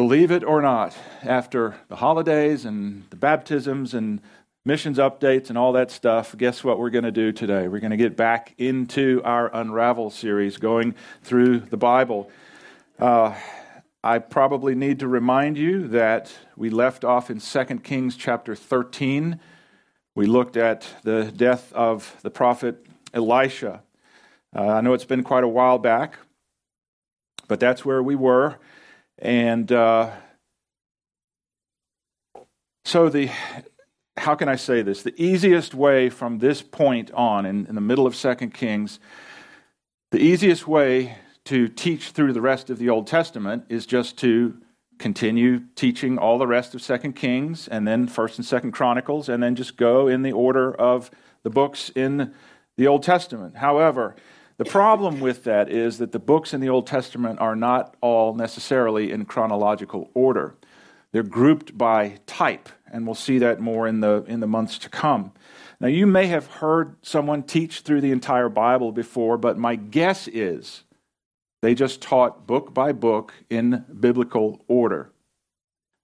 Believe it or not, after the holidays and the baptisms and missions updates and all that stuff, guess what we're going to do today? We're going to get back into our Unravel series, going through the Bible. Uh, I probably need to remind you that we left off in 2 Kings chapter 13. We looked at the death of the prophet Elisha. Uh, I know it's been quite a while back, but that's where we were. And uh, so, the how can I say this? The easiest way from this point on, in, in the middle of Second Kings, the easiest way to teach through the rest of the Old Testament is just to continue teaching all the rest of Second Kings and then First and Second Chronicles, and then just go in the order of the books in the Old Testament. However, the problem with that is that the books in the Old Testament are not all necessarily in chronological order. They're grouped by type, and we'll see that more in the, in the months to come. Now, you may have heard someone teach through the entire Bible before, but my guess is they just taught book by book in biblical order.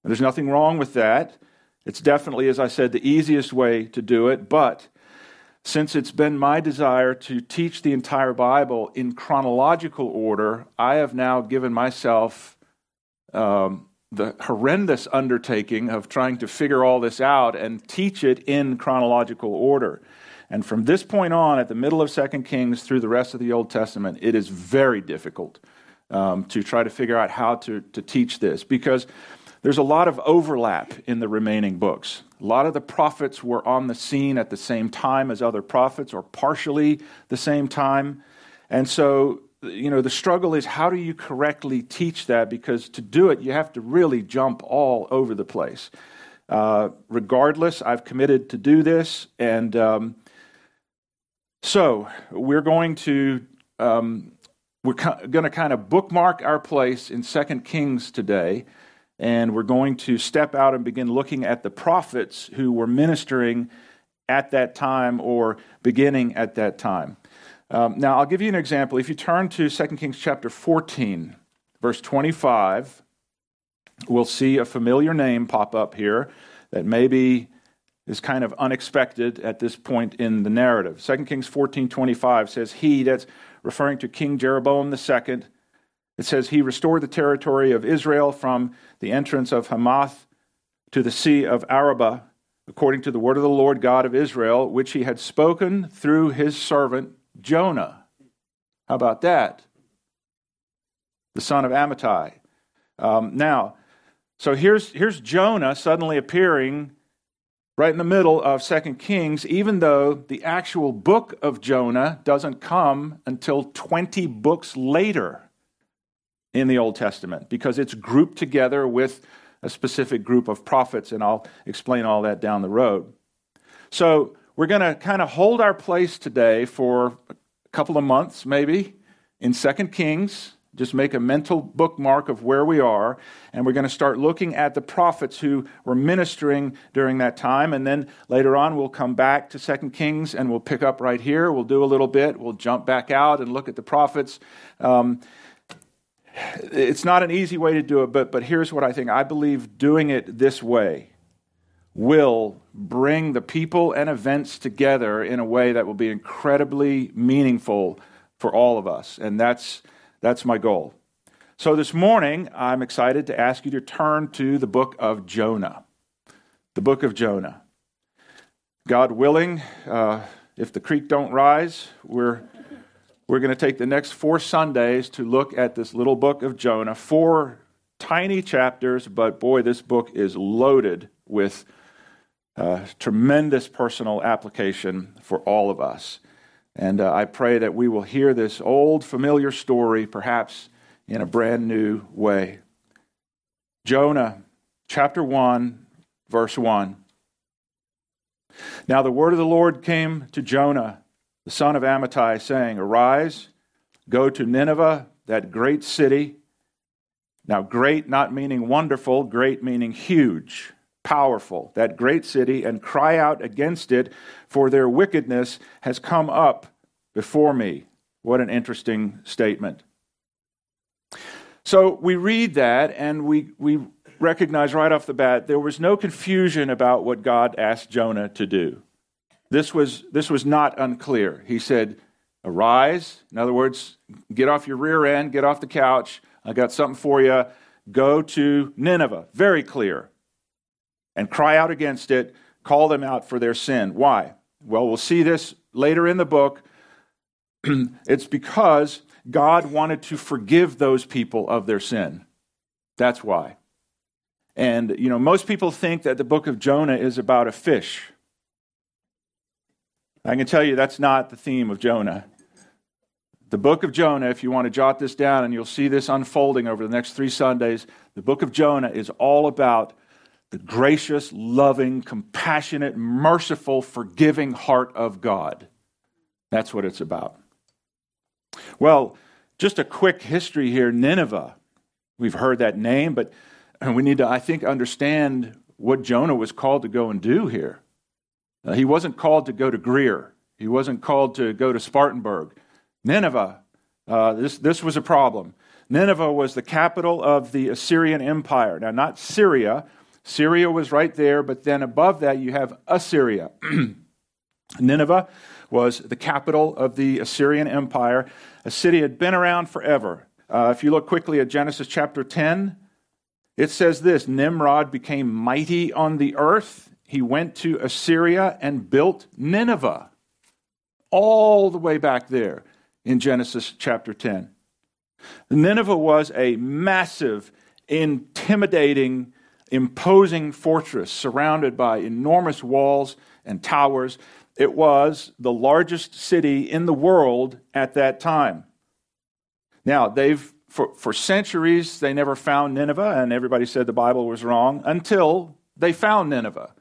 there's nothing wrong with that. It's definitely, as I said, the easiest way to do it, but since it's been my desire to teach the entire Bible in chronological order, I have now given myself um, the horrendous undertaking of trying to figure all this out and teach it in chronological order. And from this point on, at the middle of Second Kings through the rest of the Old Testament, it is very difficult um, to try to figure out how to, to teach this because there's a lot of overlap in the remaining books. A lot of the prophets were on the scene at the same time as other prophets, or partially the same time. And so, you know, the struggle is how do you correctly teach that? Because to do it, you have to really jump all over the place. Uh, regardless, I've committed to do this. And um, so we're going to. Um, we're going to kind of bookmark our place in Second Kings today and we're going to step out and begin looking at the prophets who were ministering at that time or beginning at that time. Um, now, I'll give you an example. If you turn to 2 Kings chapter 14, verse 25, we'll see a familiar name pop up here that maybe is kind of unexpected at this point in the narrative. 2 Kings 14 25 says, He, that's referring to King Jeroboam II, it says, He restored the territory of Israel from the entrance of Hamath to the sea of Arabah, according to the word of the Lord God of Israel, which he had spoken through his servant Jonah. How about that? The son of Amittai. Um, now, so here's, here's Jonah suddenly appearing right in the middle of Second Kings, even though the actual book of Jonah doesn't come until 20 books later in the Old Testament because it's grouped together with a specific group of prophets, and I'll explain all that down the road. So, we're going to kind of hold our place today for a couple of months, maybe, in Second Kings. Just make a mental bookmark of where we are, and we're going to start looking at the prophets who were ministering during that time. And then later on, we'll come back to Second Kings and we'll pick up right here. We'll do a little bit. We'll jump back out and look at the prophets. Um, it's not an easy way to do it, but, but here's what I think. I believe doing it this way will bring the people and events together in a way that will be incredibly meaningful for all of us. And that's, that's my goal. So this morning, I'm excited to ask you to turn to the book of Jonah. The book of Jonah. God willing, uh, if the creek don't rise, we're we're going to take the next four Sundays to look at this little book of Jonah. Four tiny chapters, but boy, this book is loaded with uh, tremendous personal application for all of us. And uh, I pray that we will hear this old, familiar story, perhaps in a brand new way. Jonah, chapter 1, verse 1. Now the word of the Lord came to Jonah the son of Amittai, saying, Arise, go to Nineveh, that great city. Now, great not meaning wonderful, great meaning huge, powerful, that great city, and cry out against it, for their wickedness has come up before me. What an interesting statement. So we read that and we, we recognize right off the bat there was no confusion about what God asked Jonah to do. This was, this was not unclear. He said, Arise. In other words, get off your rear end, get off the couch. I got something for you. Go to Nineveh. Very clear. And cry out against it. Call them out for their sin. Why? Well, we'll see this later in the book. it's because God wanted to forgive those people of their sin. That's why. And, you know, most people think that the book of Jonah is about a fish. I can tell you that's not the theme of Jonah. The book of Jonah, if you want to jot this down, and you'll see this unfolding over the next three Sundays, the book of Jonah is all about the gracious, loving, compassionate, merciful, forgiving heart of God. That's what it's about. Well, just a quick history here Nineveh. We've heard that name, but we need to, I think, understand what Jonah was called to go and do here. Uh, he wasn't called to go to Greer, he wasn't called to go to Spartanburg. Nineveh, uh, this, this was a problem. Nineveh was the capital of the Assyrian Empire. Now, not Syria. Syria was right there, but then above that you have Assyria. Nineveh was the capital of the Assyrian Empire. A city had been around forever. Uh, if you look quickly at Genesis chapter 10, it says this Nimrod became mighty on the earth. He went to Assyria and built Nineveh, all the way back there in Genesis chapter 10. Nineveh was a massive, intimidating, imposing fortress surrounded by enormous walls and towers. It was the largest city in the world at that time. Now, they've for, for centuries they never found Nineveh, and everybody said the Bible was wrong until they found Nineveh.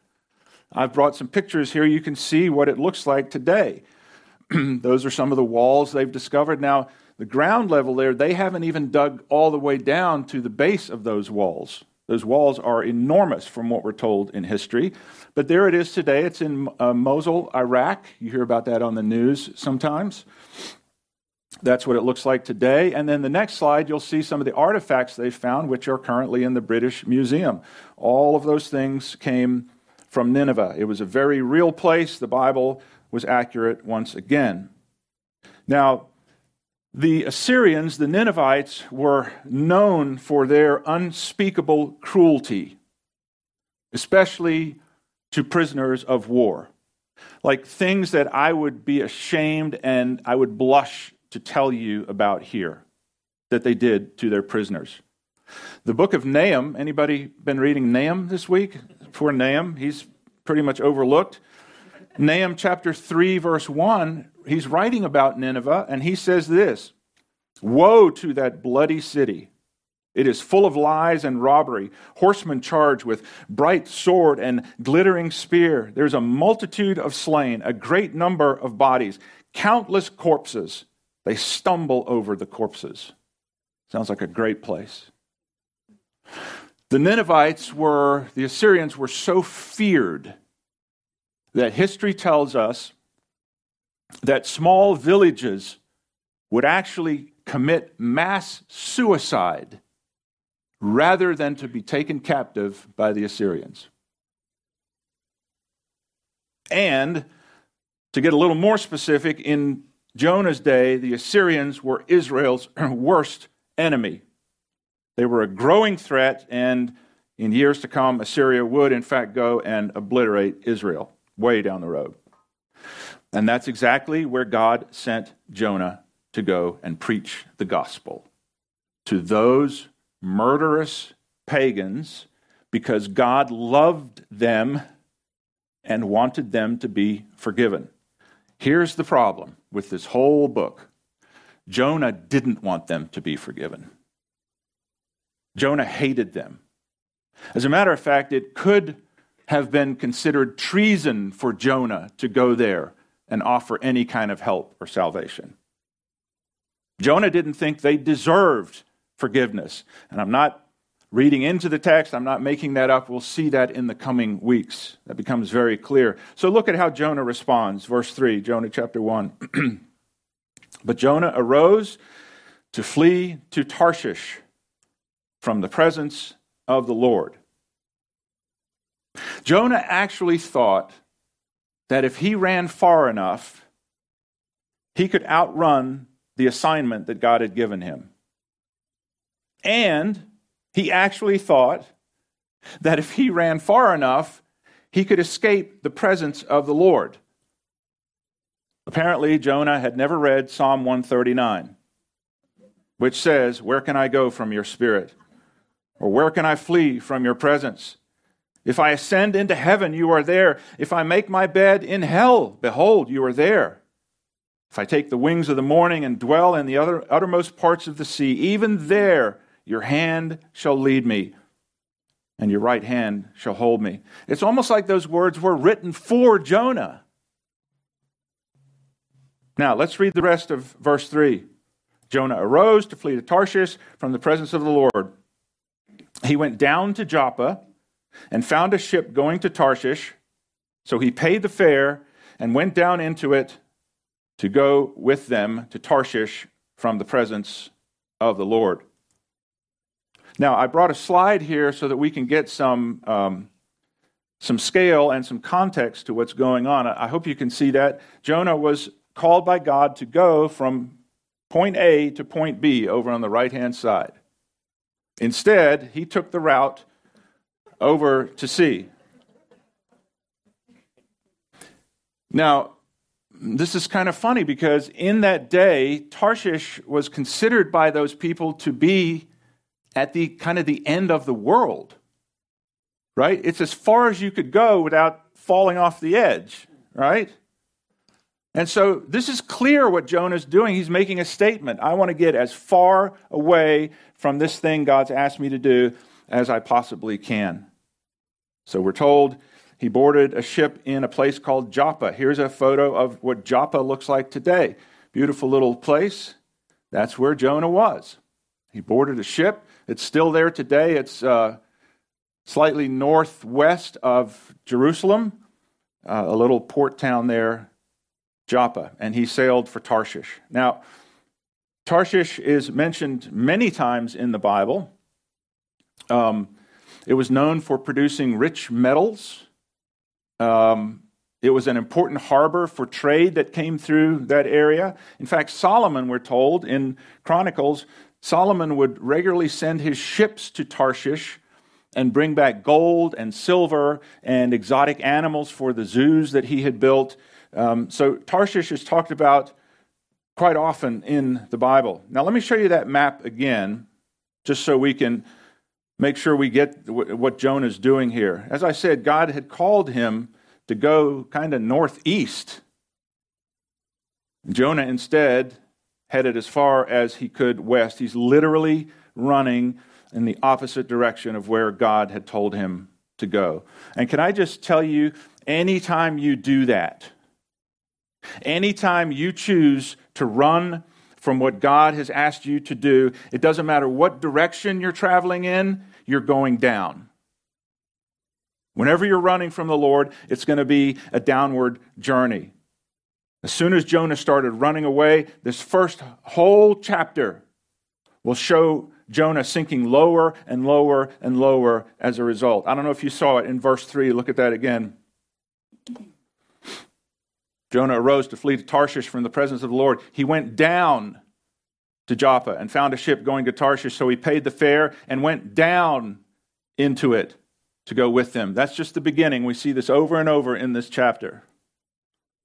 I've brought some pictures here. You can see what it looks like today. Those are some of the walls they've discovered. Now, the ground level there, they haven't even dug all the way down to the base of those walls. Those walls are enormous from what we're told in history. But there it is today. It's in uh, Mosul, Iraq. You hear about that on the news sometimes. That's what it looks like today. And then the next slide, you'll see some of the artifacts they found, which are currently in the British Museum. All of those things came from Nineveh. It was a very real place. The Bible was accurate once again. Now, the Assyrians, the Ninevites, were known for their unspeakable cruelty, especially to prisoners of war. Like things that I would be ashamed and I would blush to tell you about here that they did to their prisoners. The book of Nahum, anybody been reading Nahum this week? Poor Nahum, he's pretty much overlooked. Nahum chapter 3, verse 1, he's writing about Nineveh, and he says this Woe to that bloody city! It is full of lies and robbery, horsemen charged with bright sword and glittering spear. There's a multitude of slain, a great number of bodies, countless corpses. They stumble over the corpses. Sounds like a great place. The Ninevites were, the Assyrians were so feared that history tells us that small villages would actually commit mass suicide rather than to be taken captive by the Assyrians. And to get a little more specific, in Jonah's day, the Assyrians were Israel's worst enemy. They were a growing threat, and in years to come, Assyria would, in fact, go and obliterate Israel way down the road. And that's exactly where God sent Jonah to go and preach the gospel to those murderous pagans because God loved them and wanted them to be forgiven. Here's the problem with this whole book Jonah didn't want them to be forgiven. Jonah hated them. As a matter of fact, it could have been considered treason for Jonah to go there and offer any kind of help or salvation. Jonah didn't think they deserved forgiveness. And I'm not reading into the text, I'm not making that up. We'll see that in the coming weeks. That becomes very clear. So look at how Jonah responds. Verse 3, Jonah chapter 1. but Jonah arose to flee to Tarshish from the presence of the Lord. Jonah actually thought that if he ran far enough, he could outrun the assignment that God had given him. And he actually thought that if he ran far enough, he could escape the presence of the Lord. Apparently, Jonah had never read Psalm 139, which says, Where can I go from your spirit? Or where can I flee from your presence? If I ascend into heaven, you are there. If I make my bed in hell, behold, you are there. If I take the wings of the morning and dwell in the other, uttermost parts of the sea, even there your hand shall lead me, and your right hand shall hold me. It's almost like those words were written for Jonah. Now, let's read the rest of verse 3. Jonah arose to flee to Tarshish from the presence of the Lord. He went down to Joppa and found a ship going to Tarshish. So he paid the fare and went down into it to go with them to Tarshish from the presence of the Lord. Now, I brought a slide here so that we can get some, um, some scale and some context to what's going on. I hope you can see that. Jonah was called by God to go from point A to point B over on the right hand side. Instead, he took the route over to sea. Now, this is kind of funny because in that day, Tarshish was considered by those people to be at the kind of the end of the world. Right? It's as far as you could go without falling off the edge, right? And so this is clear what Jonah's doing. He's making a statement. I want to get as far away from this thing God's asked me to do as I possibly can. So we're told he boarded a ship in a place called Joppa. Here's a photo of what Joppa looks like today. Beautiful little place. That's where Jonah was. He boarded a ship. It's still there today. It's uh, slightly northwest of Jerusalem, uh, a little port town there, Joppa. And he sailed for Tarshish. Now, Tarshish is mentioned many times in the Bible. Um, it was known for producing rich metals. Um, it was an important harbor for trade that came through that area. In fact, Solomon, we're told in Chronicles, Solomon would regularly send his ships to Tarshish and bring back gold and silver and exotic animals for the zoos that he had built. Um, so Tarshish is talked about quite often in the Bible. Now, let me show you that map again, just so we can make sure we get what Jonah's doing here. As I said, God had called him to go kind of northeast. Jonah instead headed as far as he could west. He's literally running in the opposite direction of where God had told him to go. And can I just tell you, anytime you do that, anytime you choose to run from what God has asked you to do. It doesn't matter what direction you're traveling in, you're going down. Whenever you're running from the Lord, it's going to be a downward journey. As soon as Jonah started running away, this first whole chapter will show Jonah sinking lower and lower and lower as a result. I don't know if you saw it in verse 3. Look at that again. Jonah arose to flee to Tarshish from the presence of the Lord. He went down to Joppa and found a ship going to Tarshish, so he paid the fare and went down into it to go with them. That's just the beginning. We see this over and over in this chapter.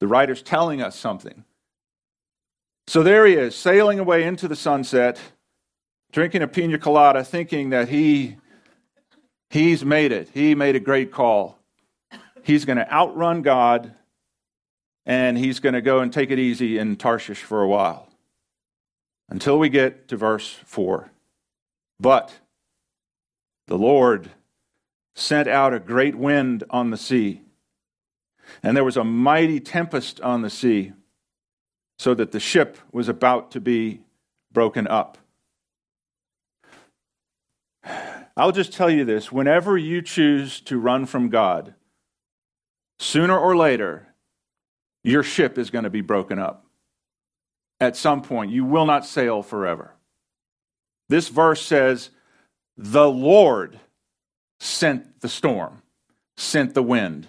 The writer's telling us something. So there he is, sailing away into the sunset, drinking a pina colada, thinking that he he's made it. He made a great call. He's going to outrun God and he's going to go and take it easy in Tarshish for a while until we get to verse 4. But the Lord sent out a great wind on the sea, and there was a mighty tempest on the sea, so that the ship was about to be broken up. I'll just tell you this whenever you choose to run from God, sooner or later, your ship is going to be broken up. At some point, you will not sail forever. This verse says the Lord sent the storm, sent the wind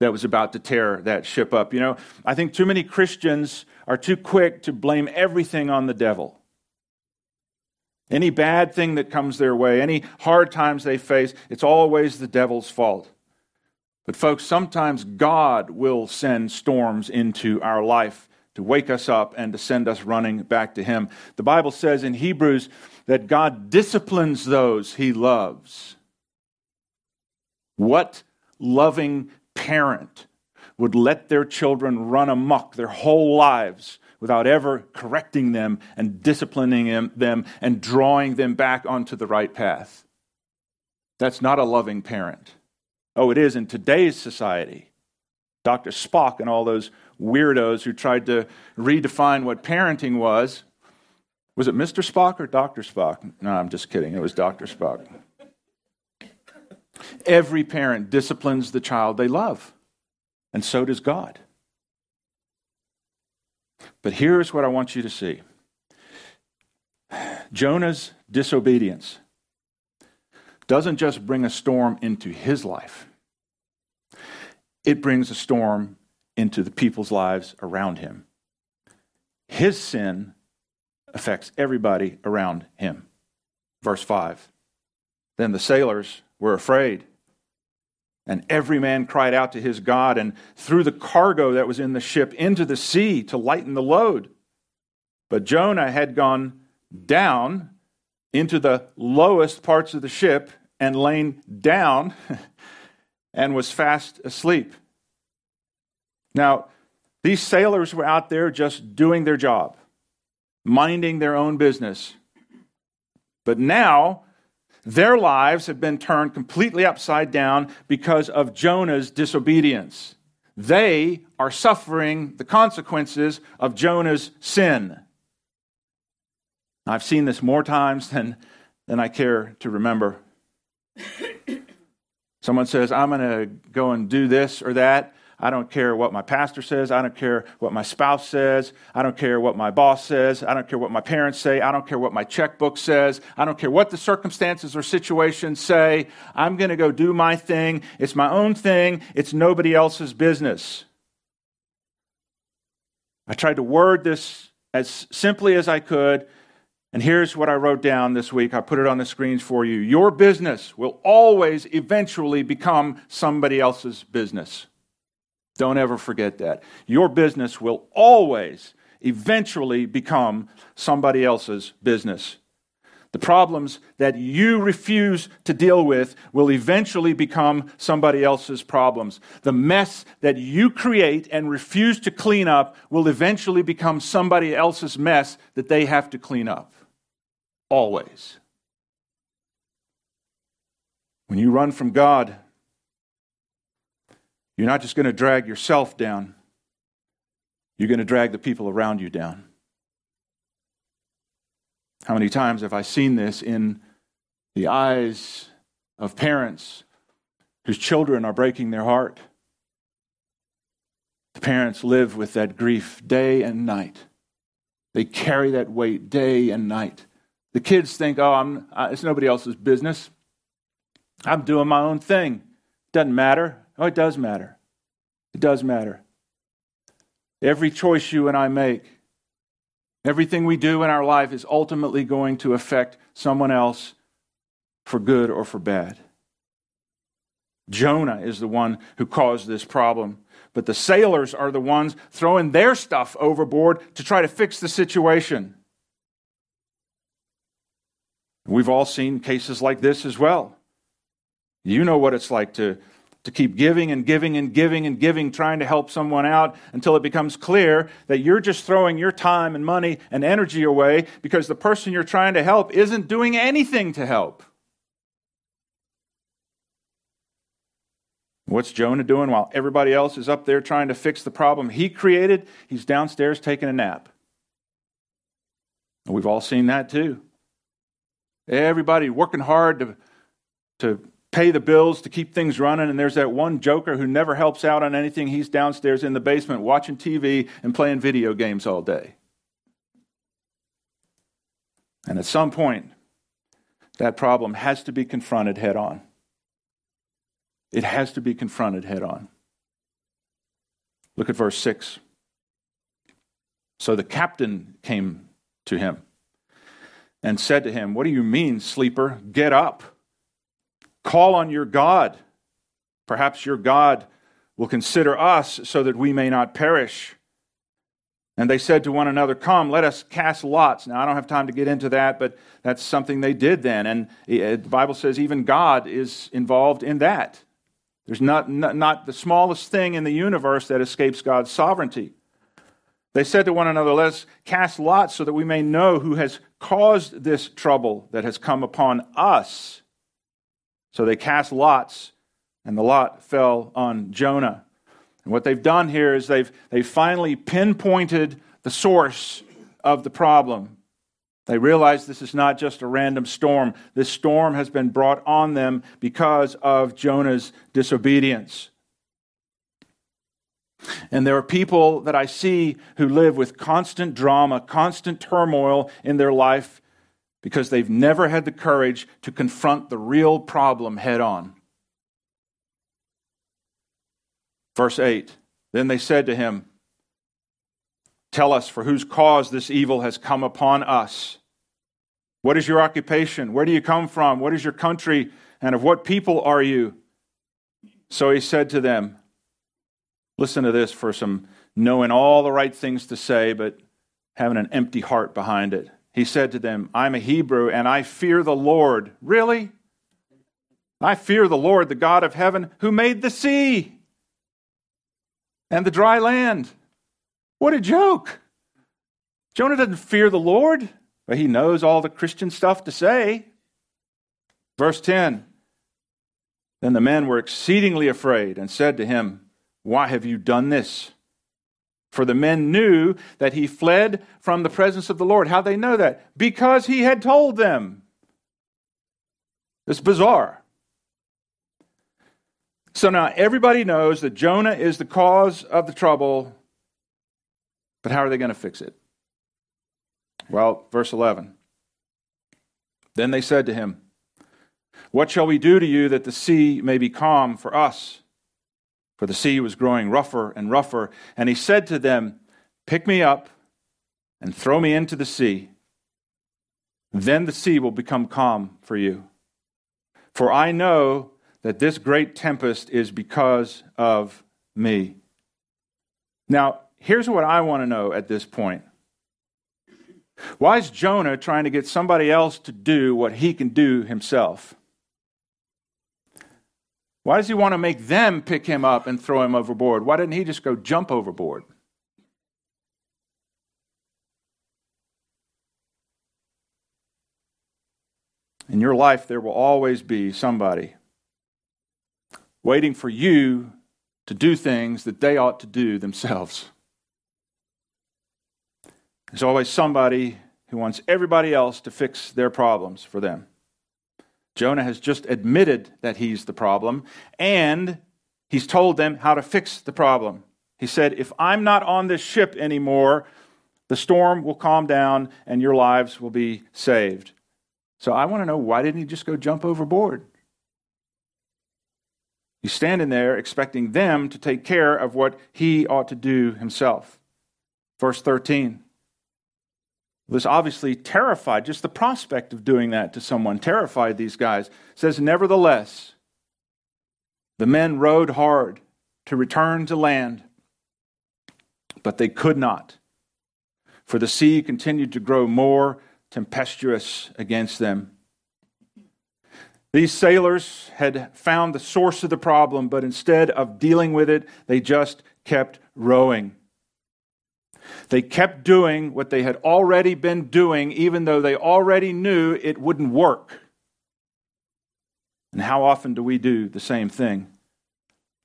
that was about to tear that ship up. You know, I think too many Christians are too quick to blame everything on the devil. Any bad thing that comes their way, any hard times they face, it's always the devil's fault. But, folks, sometimes God will send storms into our life to wake us up and to send us running back to Him. The Bible says in Hebrews that God disciplines those He loves. What loving parent would let their children run amuck their whole lives without ever correcting them and disciplining them and drawing them back onto the right path? That's not a loving parent. Oh, it is in today's society. Dr. Spock and all those weirdos who tried to redefine what parenting was. Was it Mr. Spock or Dr. Spock? No, I'm just kidding. It was Dr. Spock. Every parent disciplines the child they love, and so does God. But here's what I want you to see Jonah's disobedience doesn't just bring a storm into his life, it brings a storm into the people's lives around him. His sin affects everybody around him. Verse 5 Then the sailors were afraid, and every man cried out to his God and threw the cargo that was in the ship into the sea to lighten the load. But Jonah had gone down into the lowest parts of the ship and lain down and was fast asleep. Now, these sailors were out there just doing their job, minding their own business. But now, their lives have been turned completely upside down because of Jonah's disobedience. They are suffering the consequences of Jonah's sin. I've seen this more times than, than I care to remember. Someone says, I'm going to go and do this or that. I don't care what my pastor says. I don't care what my spouse says. I don't care what my boss says. I don't care what my parents say. I don't care what my checkbook says. I don't care what the circumstances or situations say. I'm going to go do my thing. It's my own thing. It's nobody else's business. I tried to word this as simply as I could and here's what I wrote down this week. I put it on the screens for you. Your business will always eventually become somebody else's business. Don't ever forget that. Your business will always eventually become somebody else's business. The problems that you refuse to deal with will eventually become somebody else's problems. The mess that you create and refuse to clean up will eventually become somebody else's mess that they have to clean up always. When you run from God, you're not just going to drag yourself down, you're going to drag the people around you down. How many times have I seen this in the eyes of parents whose children are breaking their heart? The parents live with that grief day and night. They carry that weight day and night. The kids think, oh, I'm, it's nobody else's business. I'm doing my own thing. Doesn't matter. Oh, it does matter. It does matter. Every choice you and I make, everything we do in our life is ultimately going to affect someone else for good or for bad. Jonah is the one who caused this problem, but the sailors are the ones throwing their stuff overboard to try to fix the situation. We've all seen cases like this as well. You know what it's like to, to keep giving and giving and giving and giving, trying to help someone out until it becomes clear that you're just throwing your time and money and energy away because the person you're trying to help isn't doing anything to help. What's Jonah doing while everybody else is up there trying to fix the problem he created? He's downstairs taking a nap. We've all seen that too. Everybody working hard to, to pay the bills, to keep things running, and there's that one joker who never helps out on anything. He's downstairs in the basement watching TV and playing video games all day. And at some point, that problem has to be confronted head on. It has to be confronted head on. Look at verse 6. So the captain came to him and said to him, What do you mean, sleeper? Get up. Call on your God. Perhaps your God will consider us so that we may not perish. And they said to one another, Come, let us cast lots. Now, I don't have time to get into that, but that's something they did then. And eh, eh, the Bible says even God is involved in that. There's not, not, not the smallest thing in the universe that escapes God's sovereignty. They said to one another, Let us cast lots so that we may know who has caused this trouble that has come upon us. So they cast lots, and the lot fell on Jonah. And what they've done here is they've, they've finally pinpointed the source of the problem. They realize this is not just a random storm. This storm has been brought on them because of Jonah's disobedience. And there are people that I see who live with constant drama, constant turmoil in their life because they've never had the courage to confront the real problem head on. Verse 8 Then they said to him, Tell us for whose cause this evil has come upon us. What is your occupation? Where do you come from? What is your country? And of what people are you? So he said to them, Listen to this for some knowing all the right things to say, but having an empty heart behind it. He said to them, I'm a Hebrew and I fear the Lord. Really? I fear the Lord, the God of heaven, who made the sea and the dry land. What a joke. Jonah doesn't fear the Lord, but he knows all the Christian stuff to say. Verse 10 Then the men were exceedingly afraid and said to him, Why have you done this? For the men knew that he fled from the presence of the Lord. How they know that? Because he had told them. It's bizarre. So now everybody knows that Jonah is the cause of the trouble, but how are they going to fix it? Well, verse 11. Then they said to him, What shall we do to you that the sea may be calm for us? For the sea was growing rougher and rougher. And he said to them, Pick me up and throw me into the sea. Then the sea will become calm for you. For I know that this great tempest is because of me. Now, here's what I want to know at this point. Why is Jonah trying to get somebody else to do what he can do himself? Why does he want to make them pick him up and throw him overboard? Why didn't he just go jump overboard? In your life, there will always be somebody waiting for you to do things that they ought to do themselves. There's always somebody who wants everybody else to fix their problems for them. Jonah has just admitted that he's the problem, and he's told them how to fix the problem. He said, If I'm not on this ship anymore, the storm will calm down and your lives will be saved. So I want to know why didn't he just go jump overboard? He's standing there expecting them to take care of what he ought to do himself. Verse 13 was obviously terrified. Just the prospect of doing that to someone terrified these guys. It says, Nevertheless, the men rowed hard to return to land, but they could not, for the sea continued to grow more tempestuous against them. These sailors had found the source of the problem, but instead of dealing with it, they just kept rowing. They kept doing what they had already been doing, even though they already knew it wouldn't work. And how often do we do the same thing?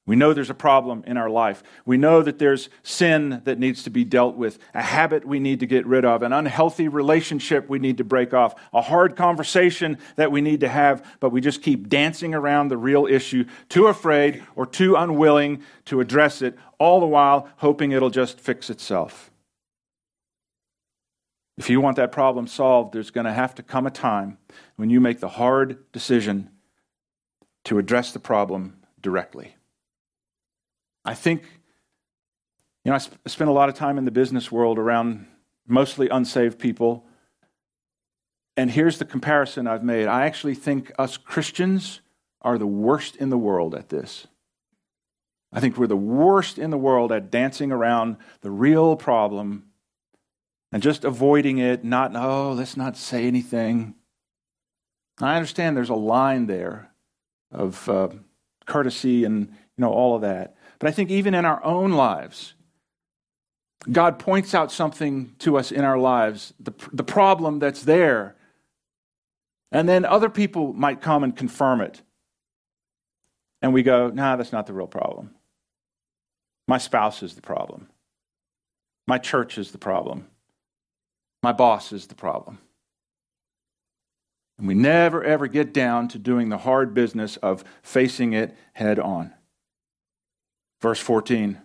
We know there's a problem in our life. We know that there's sin that needs to be dealt with, a habit we need to get rid of, an unhealthy relationship we need to break off, a hard conversation that we need to have, but we just keep dancing around the real issue, too afraid or too unwilling to address it, all the while hoping it'll just fix itself. If you want that problem solved, there's going to have to come a time when you make the hard decision to address the problem directly. I think, you know, I, sp- I spent a lot of time in the business world around mostly unsaved people. And here's the comparison I've made. I actually think us Christians are the worst in the world at this. I think we're the worst in the world at dancing around the real problem and just avoiding it, not, oh, let's not say anything. I understand there's a line there of uh, courtesy and you know all of that. But I think even in our own lives, God points out something to us in our lives, the, the problem that's there. And then other people might come and confirm it. And we go, nah, that's not the real problem. My spouse is the problem. My church is the problem. My boss is the problem. And we never, ever get down to doing the hard business of facing it head on. Verse 14.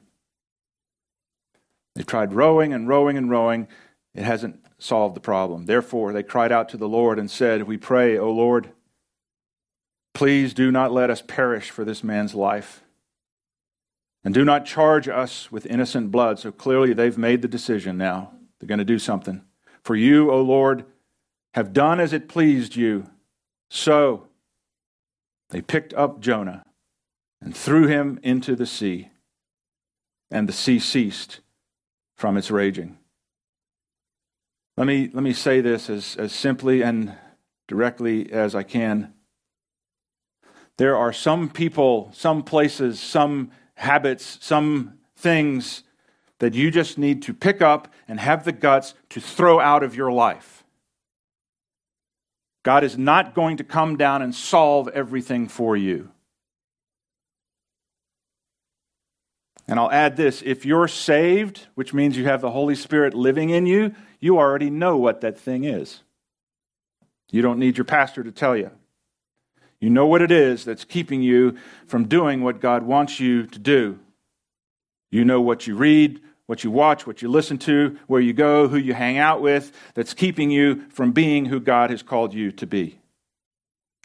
They tried rowing and rowing and rowing. It hasn't solved the problem. Therefore, they cried out to the Lord and said, We pray, O Lord, please do not let us perish for this man's life. And do not charge us with innocent blood. So clearly, they've made the decision now. They're going to do something. For you, O Lord, have done as it pleased you. So they picked up Jonah and threw him into the sea, and the sea ceased from its raging. Let me, let me say this as, as simply and directly as I can. There are some people, some places, some habits, some things that you just need to pick up and have the guts to throw out of your life. God is not going to come down and solve everything for you. And I'll add this if you're saved, which means you have the Holy Spirit living in you, you already know what that thing is. You don't need your pastor to tell you. You know what it is that's keeping you from doing what God wants you to do. You know what you read, what you watch, what you listen to, where you go, who you hang out with, that's keeping you from being who God has called you to be.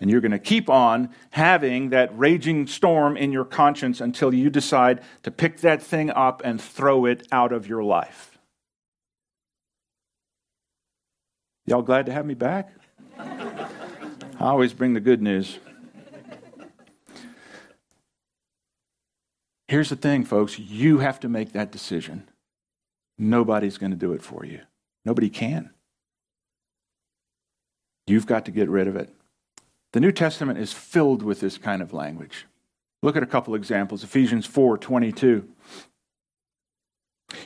And you're going to keep on having that raging storm in your conscience until you decide to pick that thing up and throw it out of your life. Y'all glad to have me back? I always bring the good news. Here's the thing, folks you have to make that decision. Nobody's going to do it for you. Nobody can. You've got to get rid of it. The New Testament is filled with this kind of language. Look at a couple examples. Ephesians 4:22.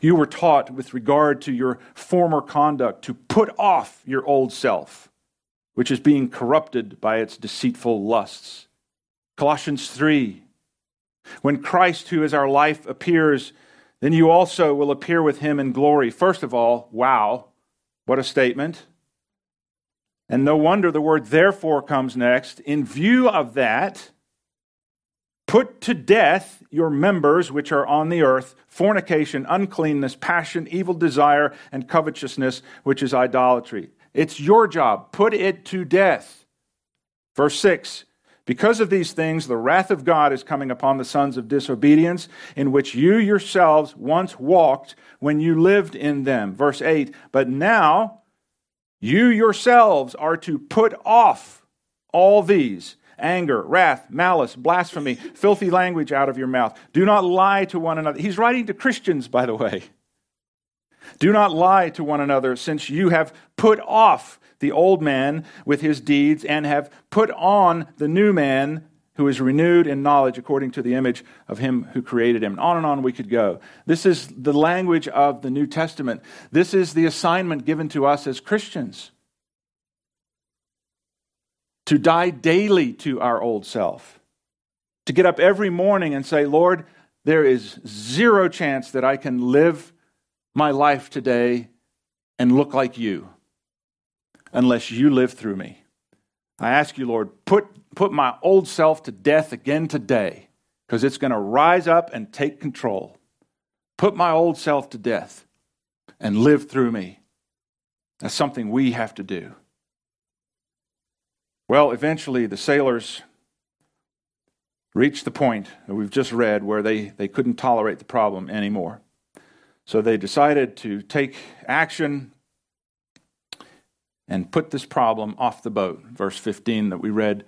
You were taught with regard to your former conduct to put off your old self, which is being corrupted by its deceitful lusts. Colossians 3 when Christ, who is our life, appears, then you also will appear with him in glory. First of all, wow, what a statement. And no wonder the word therefore comes next. In view of that, put to death your members which are on the earth fornication, uncleanness, passion, evil desire, and covetousness, which is idolatry. It's your job. Put it to death. Verse 6 because of these things, the wrath of God is coming upon the sons of disobedience, in which you yourselves once walked when you lived in them. Verse 8 But now you yourselves are to put off all these anger, wrath, malice, blasphemy, filthy language out of your mouth. Do not lie to one another. He's writing to Christians, by the way. Do not lie to one another, since you have put off the old man with his deeds and have put on the new man who is renewed in knowledge according to the image of him who created him. And On and on we could go. This is the language of the New Testament. This is the assignment given to us as Christians to die daily to our old self, to get up every morning and say, Lord, there is zero chance that I can live my life today and look like you unless you live through me. I ask you, Lord, put, put my old self to death again today because it's going to rise up and take control. Put my old self to death and live through me. That's something we have to do. Well, eventually the sailors reached the point that we've just read where they, they couldn't tolerate the problem anymore. So they decided to take action and put this problem off the boat. Verse 15 that we read,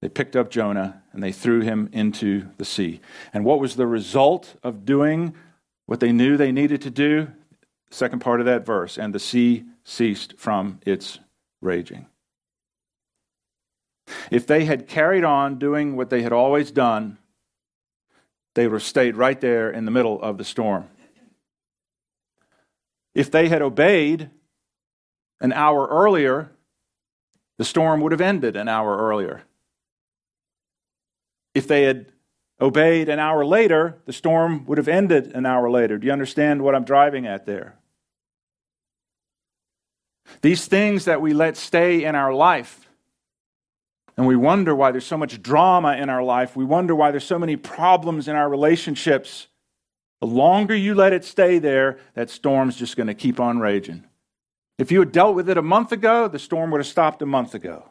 they picked up Jonah and they threw him into the sea. And what was the result of doing what they knew they needed to do? Second part of that verse, and the sea ceased from its raging. If they had carried on doing what they had always done, they would have stayed right there in the middle of the storm. If they had obeyed an hour earlier, the storm would have ended an hour earlier. If they had obeyed an hour later, the storm would have ended an hour later. Do you understand what I'm driving at there? These things that we let stay in our life, and we wonder why there's so much drama in our life, we wonder why there's so many problems in our relationships. The longer you let it stay there, that storm's just going to keep on raging. If you had dealt with it a month ago, the storm would have stopped a month ago.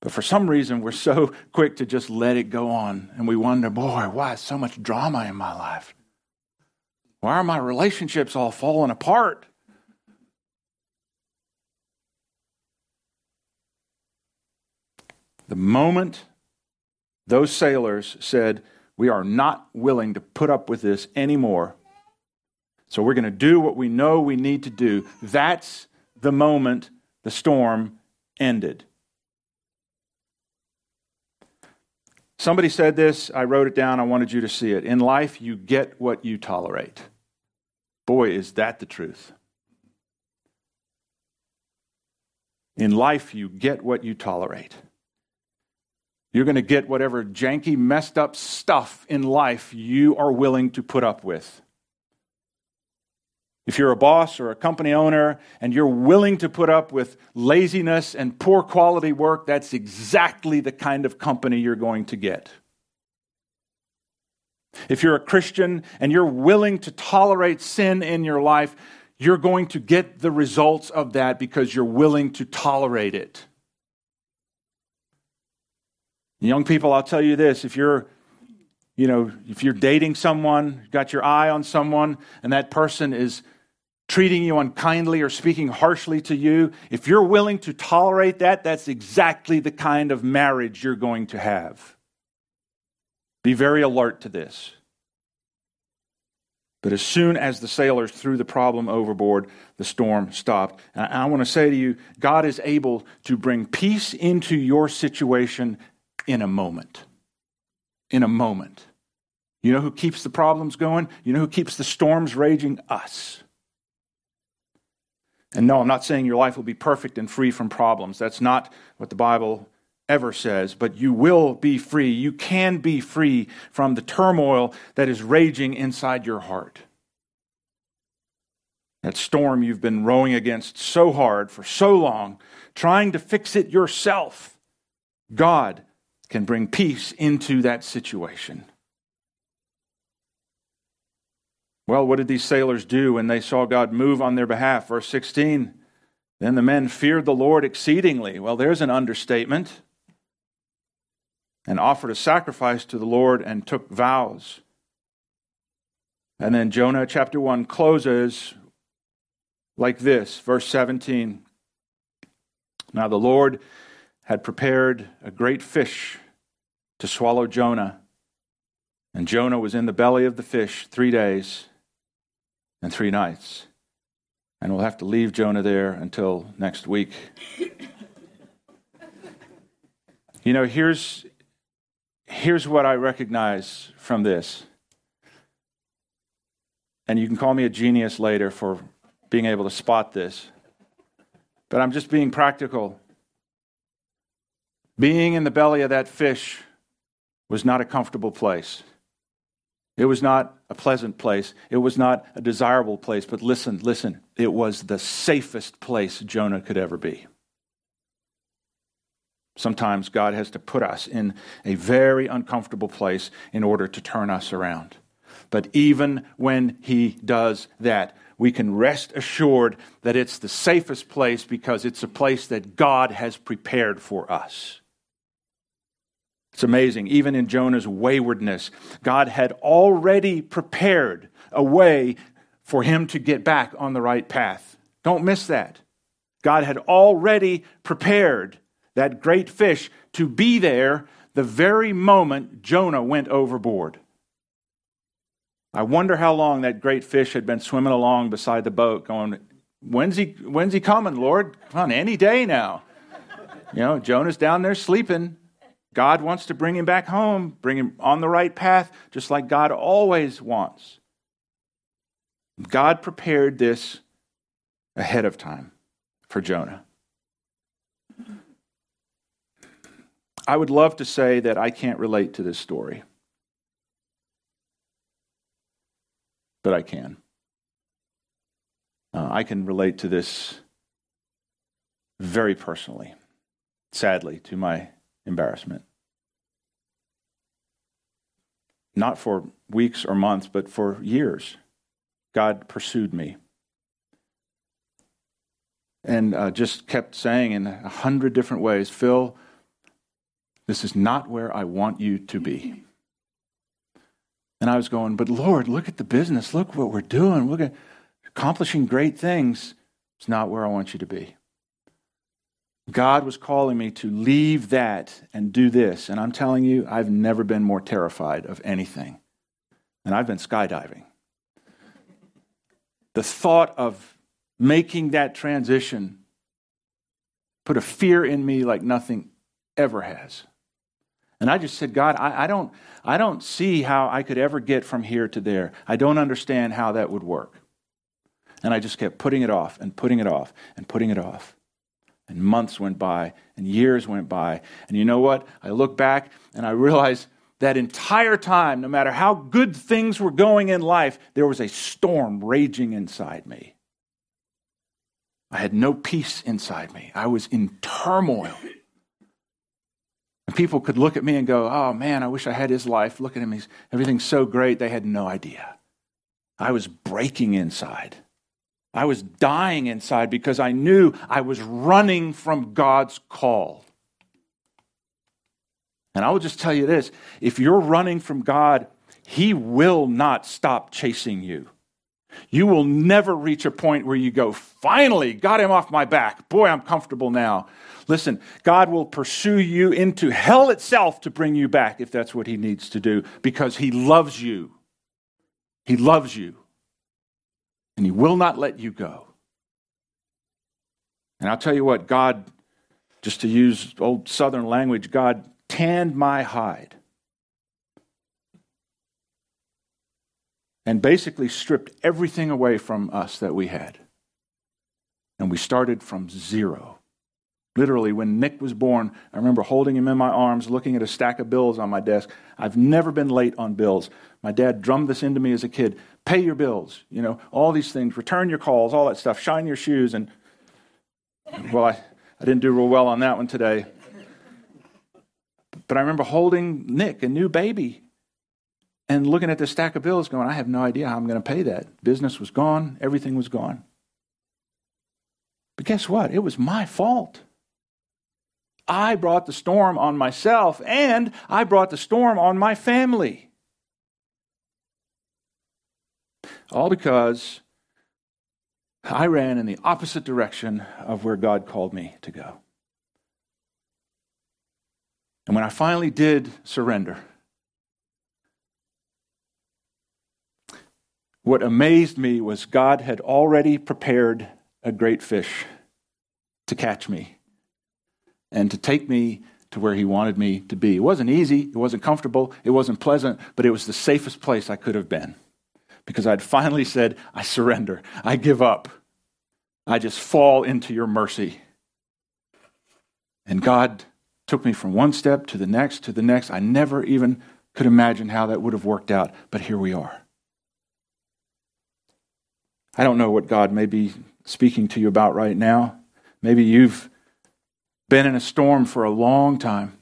But for some reason, we're so quick to just let it go on. And we wonder, boy, why is so much drama in my life? Why are my relationships all falling apart? The moment those sailors said, We are not willing to put up with this anymore, so we're going to do what we know we need to do. That's the moment the storm ended. Somebody said this, I wrote it down, I wanted you to see it. In life, you get what you tolerate. Boy, is that the truth. In life, you get what you tolerate. You're going to get whatever janky, messed up stuff in life you are willing to put up with. If you're a boss or a company owner and you're willing to put up with laziness and poor quality work, that's exactly the kind of company you're going to get. If you're a Christian and you're willing to tolerate sin in your life, you're going to get the results of that because you're willing to tolerate it. Young people, I'll tell you this if you're you know, if you're dating someone, got your eye on someone, and that person is treating you unkindly or speaking harshly to you, if you're willing to tolerate that, that's exactly the kind of marriage you're going to have. Be very alert to this. But as soon as the sailors threw the problem overboard, the storm stopped. And I want to say to you, God is able to bring peace into your situation in a moment. In a moment. You know who keeps the problems going? You know who keeps the storms raging? Us. And no, I'm not saying your life will be perfect and free from problems. That's not what the Bible ever says, but you will be free. You can be free from the turmoil that is raging inside your heart. That storm you've been rowing against so hard for so long, trying to fix it yourself. God can bring peace into that situation. Well, what did these sailors do when they saw God move on their behalf? Verse 16 Then the men feared the Lord exceedingly. Well, there's an understatement. And offered a sacrifice to the Lord and took vows. And then Jonah chapter 1 closes like this, verse 17. Now the Lord had prepared a great fish to swallow Jonah. And Jonah was in the belly of the fish three days and three nights. And we'll have to leave Jonah there until next week. you know, here's, here's what I recognize from this. And you can call me a genius later for being able to spot this. But I'm just being practical. Being in the belly of that fish was not a comfortable place. It was not a pleasant place. It was not a desirable place. But listen, listen, it was the safest place Jonah could ever be. Sometimes God has to put us in a very uncomfortable place in order to turn us around. But even when He does that, we can rest assured that it's the safest place because it's a place that God has prepared for us. It's amazing. Even in Jonah's waywardness, God had already prepared a way for him to get back on the right path. Don't miss that. God had already prepared that great fish to be there the very moment Jonah went overboard. I wonder how long that great fish had been swimming along beside the boat, going, When's he, when's he coming, Lord? Come on, any day now. You know, Jonah's down there sleeping. God wants to bring him back home, bring him on the right path, just like God always wants. God prepared this ahead of time for Jonah. I would love to say that I can't relate to this story, but I can. Uh, I can relate to this very personally, sadly, to my embarrassment. Not for weeks or months, but for years. God pursued me and uh, just kept saying in a hundred different ways, Phil, this is not where I want you to be. And I was going, but Lord, look at the business. Look what we're doing. Look at accomplishing great things. It's not where I want you to be. God was calling me to leave that and do this. And I'm telling you, I've never been more terrified of anything. And I've been skydiving. The thought of making that transition put a fear in me like nothing ever has. And I just said, God, I, I, don't, I don't see how I could ever get from here to there. I don't understand how that would work. And I just kept putting it off and putting it off and putting it off. And months went by and years went by. And you know what? I look back and I realize that entire time, no matter how good things were going in life, there was a storm raging inside me. I had no peace inside me. I was in turmoil. And people could look at me and go, oh man, I wish I had his life. Look at him. He's, everything's so great. They had no idea. I was breaking inside. I was dying inside because I knew I was running from God's call. And I will just tell you this if you're running from God, He will not stop chasing you. You will never reach a point where you go, finally, got him off my back. Boy, I'm comfortable now. Listen, God will pursue you into hell itself to bring you back if that's what he needs to do because he loves you. He loves you. And he will not let you go. And I'll tell you what, God, just to use old Southern language, God tanned my hide and basically stripped everything away from us that we had. And we started from zero. Literally, when Nick was born, I remember holding him in my arms, looking at a stack of bills on my desk. I've never been late on bills. My dad drummed this into me as a kid pay your bills, you know, all these things, return your calls, all that stuff, shine your shoes. And, well, I, I didn't do real well on that one today. But I remember holding Nick, a new baby, and looking at the stack of bills going, I have no idea how I'm going to pay that. Business was gone, everything was gone. But guess what? It was my fault. I brought the storm on myself and I brought the storm on my family. All because I ran in the opposite direction of where God called me to go. And when I finally did surrender, What amazed me was God had already prepared a great fish to catch me and to take me to where He wanted me to be. It wasn't easy, it wasn't comfortable, it wasn't pleasant, but it was the safest place I could have been because I'd finally said, I surrender, I give up, I just fall into your mercy. And God took me from one step to the next to the next. I never even could imagine how that would have worked out, but here we are. I don't know what God may be speaking to you about right now. Maybe you've been in a storm for a long time.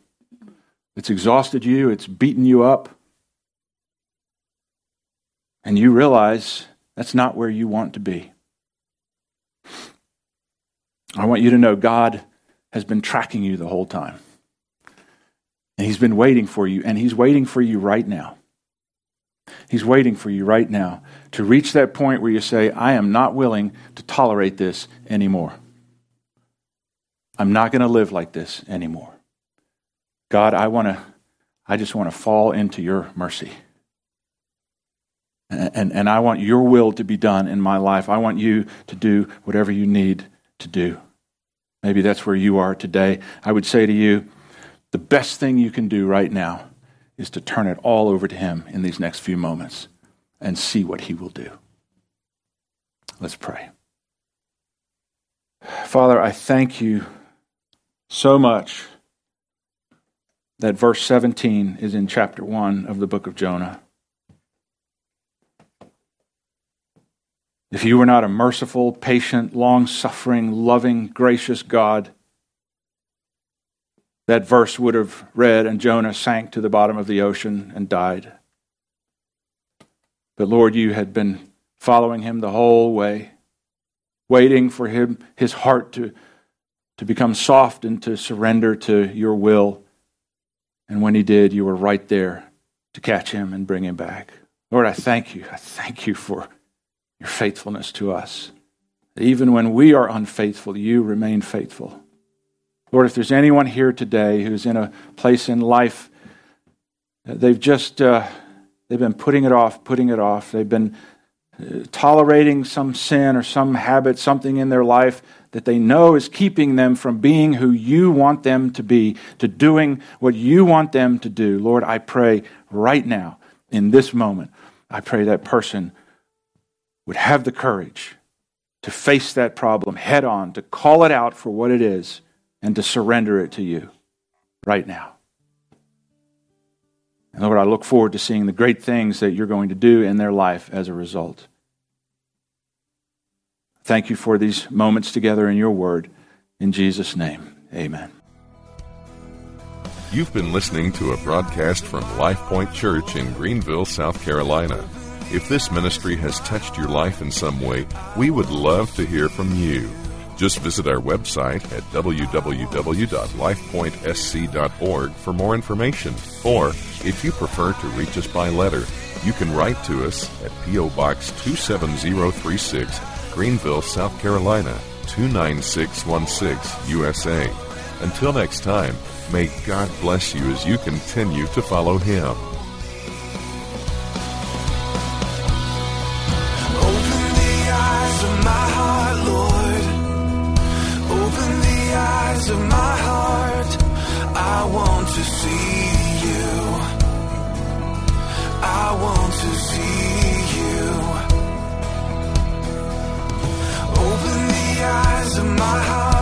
It's exhausted you, it's beaten you up. And you realize That's not where you want to be. I want you to know God has been tracking you the whole time. And He's been waiting for you, and He's waiting for you right now. He's waiting for you right now to reach that point where you say, I am not willing to tolerate this anymore. I'm not going to live like this anymore. God, I want to, I just want to fall into your mercy. And, and, and I want your will to be done in my life. I want you to do whatever you need to do. Maybe that's where you are today. I would say to you, the best thing you can do right now is to turn it all over to Him in these next few moments and see what He will do. Let's pray. Father, I thank you so much that verse 17 is in chapter 1 of the book of Jonah. If you were not a merciful, patient, long suffering, loving, gracious God, that verse would have read, and Jonah sank to the bottom of the ocean and died. But Lord, you had been following him the whole way, waiting for him, his heart to, to become soft and to surrender to your will. And when he did, you were right there to catch him and bring him back. Lord, I thank you. I thank you for your faithfulness to us. Even when we are unfaithful, you remain faithful. Lord, if there's anyone here today who's in a place in life, they've just uh, they've been putting it off, putting it off. They've been uh, tolerating some sin or some habit, something in their life that they know is keeping them from being who you want them to be, to doing what you want them to do. Lord, I pray right now, in this moment, I pray that person would have the courage to face that problem head on, to call it out for what it is, and to surrender it to you right now. And Lord, I look forward to seeing the great things that you're going to do in their life as a result. Thank you for these moments together in your word. In Jesus' name, amen. You've been listening to a broadcast from Life Point Church in Greenville, South Carolina. If this ministry has touched your life in some way, we would love to hear from you. Just visit our website at www.lifepointsc.org for more information. Or, if you prefer to reach us by letter, you can write to us at P.O. Box 27036, Greenville, South Carolina 29616, USA. Until next time, may God bless you as you continue to follow Him. Of my heart, I want to see you. I want to see you. Open the eyes of my heart,